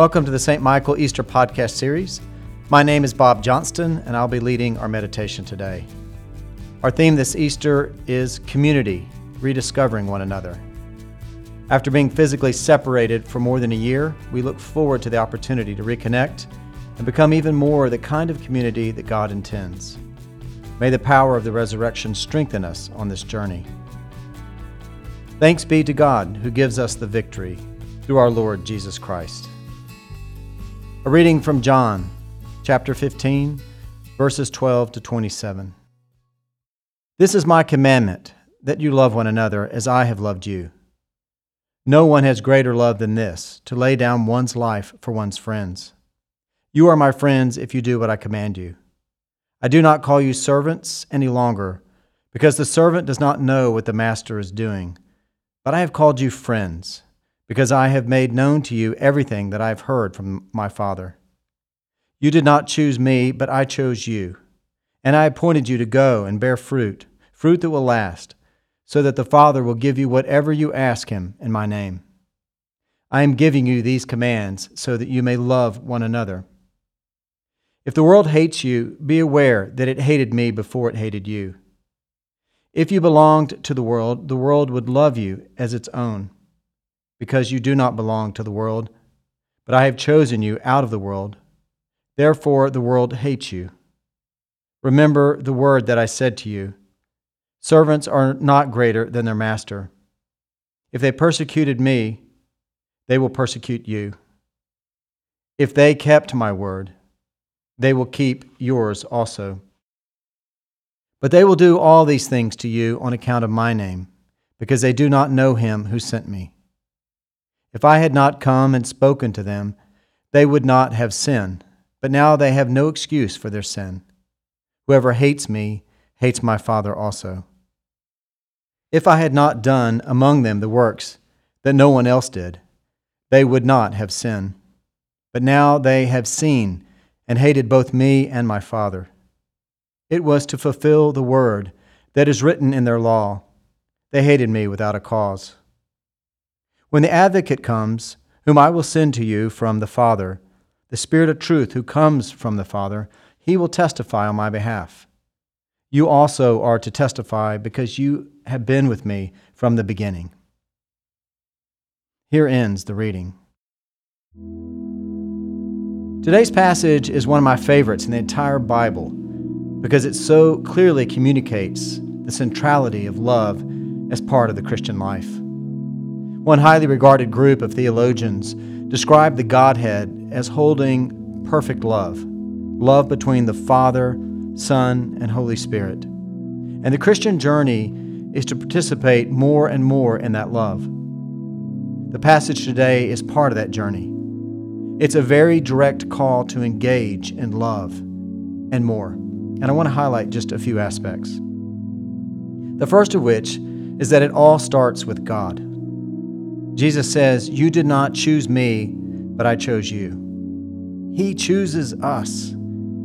Welcome to the St. Michael Easter podcast series. My name is Bob Johnston, and I'll be leading our meditation today. Our theme this Easter is community, rediscovering one another. After being physically separated for more than a year, we look forward to the opportunity to reconnect and become even more the kind of community that God intends. May the power of the resurrection strengthen us on this journey. Thanks be to God who gives us the victory through our Lord Jesus Christ. A reading from John, chapter 15, verses 12 to 27. This is my commandment, that you love one another as I have loved you. No one has greater love than this, to lay down one's life for one's friends. You are my friends if you do what I command you. I do not call you servants any longer, because the servant does not know what the master is doing, but I have called you friends because I have made known to you everything that I have heard from my Father. You did not choose me, but I chose you, and I appointed you to go and bear fruit, fruit that will last, so that the Father will give you whatever you ask him in my name. I am giving you these commands so that you may love one another. If the world hates you, be aware that it hated me before it hated you. If you belonged to the world, the world would love you as its own because you do not belong to the world, but I have chosen you out of the world. Therefore, the world hates you. Remember the word that I said to you Servants are not greater than their master. If they persecuted me, they will persecute you. If they kept my word, they will keep yours also. But they will do all these things to you on account of my name, because they do not know him who sent me. If I had not come and spoken to them, they would not have sin, but now they have no excuse for their sin. Whoever hates me hates my Father also. If I had not done among them the works that no one else did, they would not have sin. But now they have seen and hated both me and my Father. It was to fulfill the word that is written in their law. They hated me without a cause. When the advocate comes, whom I will send to you from the Father, the Spirit of truth who comes from the Father, he will testify on my behalf. You also are to testify because you have been with me from the beginning. Here ends the reading. Today's passage is one of my favorites in the entire Bible because it so clearly communicates the centrality of love as part of the Christian life. One highly regarded group of theologians described the Godhead as holding perfect love, love between the Father, Son, and Holy Spirit. And the Christian journey is to participate more and more in that love. The passage today is part of that journey. It's a very direct call to engage in love and more. And I want to highlight just a few aspects. The first of which is that it all starts with God. Jesus says, You did not choose me, but I chose you. He chooses us.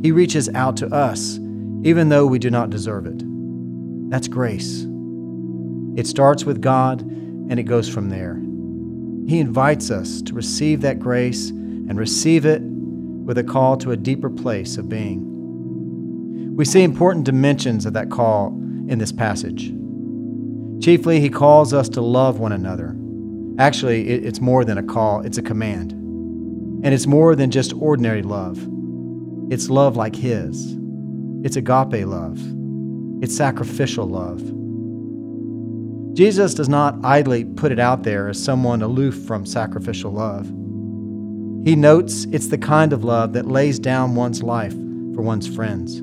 He reaches out to us, even though we do not deserve it. That's grace. It starts with God and it goes from there. He invites us to receive that grace and receive it with a call to a deeper place of being. We see important dimensions of that call in this passage. Chiefly, he calls us to love one another Actually, it's more than a call, it's a command. And it's more than just ordinary love. It's love like His. It's agape love. It's sacrificial love. Jesus does not idly put it out there as someone aloof from sacrificial love. He notes it's the kind of love that lays down one's life for one's friends.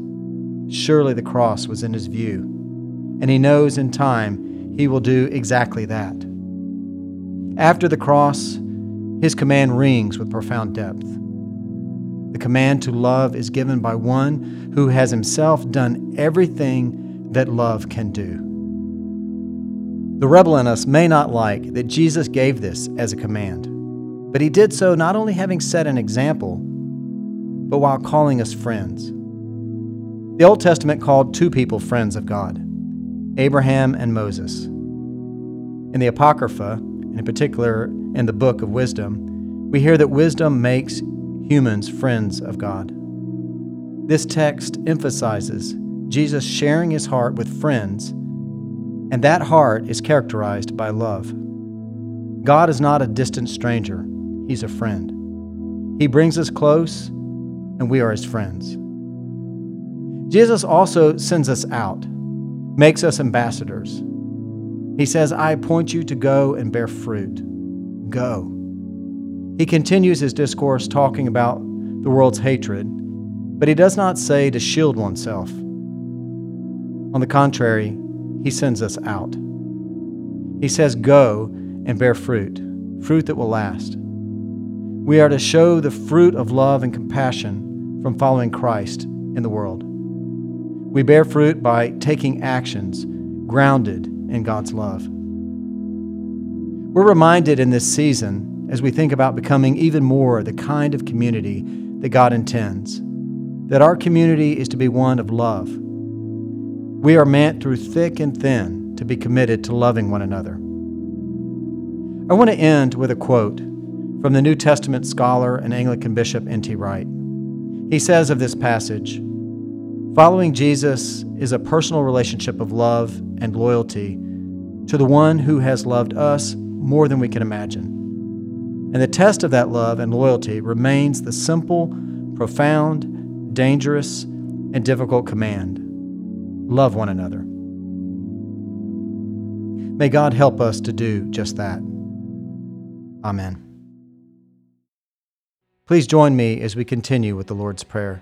Surely the cross was in his view, and he knows in time he will do exactly that. After the cross, his command rings with profound depth. The command to love is given by one who has himself done everything that love can do. The rebel in us may not like that Jesus gave this as a command, but he did so not only having set an example, but while calling us friends. The Old Testament called two people friends of God Abraham and Moses. In the Apocrypha, and in particular in the Book of Wisdom, we hear that wisdom makes humans friends of God. This text emphasizes Jesus sharing his heart with friends, and that heart is characterized by love. God is not a distant stranger, he's a friend. He brings us close, and we are his friends. Jesus also sends us out, makes us ambassadors. He says, I appoint you to go and bear fruit. Go. He continues his discourse talking about the world's hatred, but he does not say to shield oneself. On the contrary, he sends us out. He says, Go and bear fruit, fruit that will last. We are to show the fruit of love and compassion from following Christ in the world. We bear fruit by taking actions grounded in God's love. We're reminded in this season as we think about becoming even more the kind of community that God intends, that our community is to be one of love. We are meant through thick and thin to be committed to loving one another. I want to end with a quote from the New Testament scholar and Anglican bishop N.T. Wright. He says of this passage Following Jesus is a personal relationship of love and loyalty to the one who has loved us more than we can imagine. And the test of that love and loyalty remains the simple, profound, dangerous, and difficult command love one another. May God help us to do just that. Amen. Please join me as we continue with the Lord's Prayer.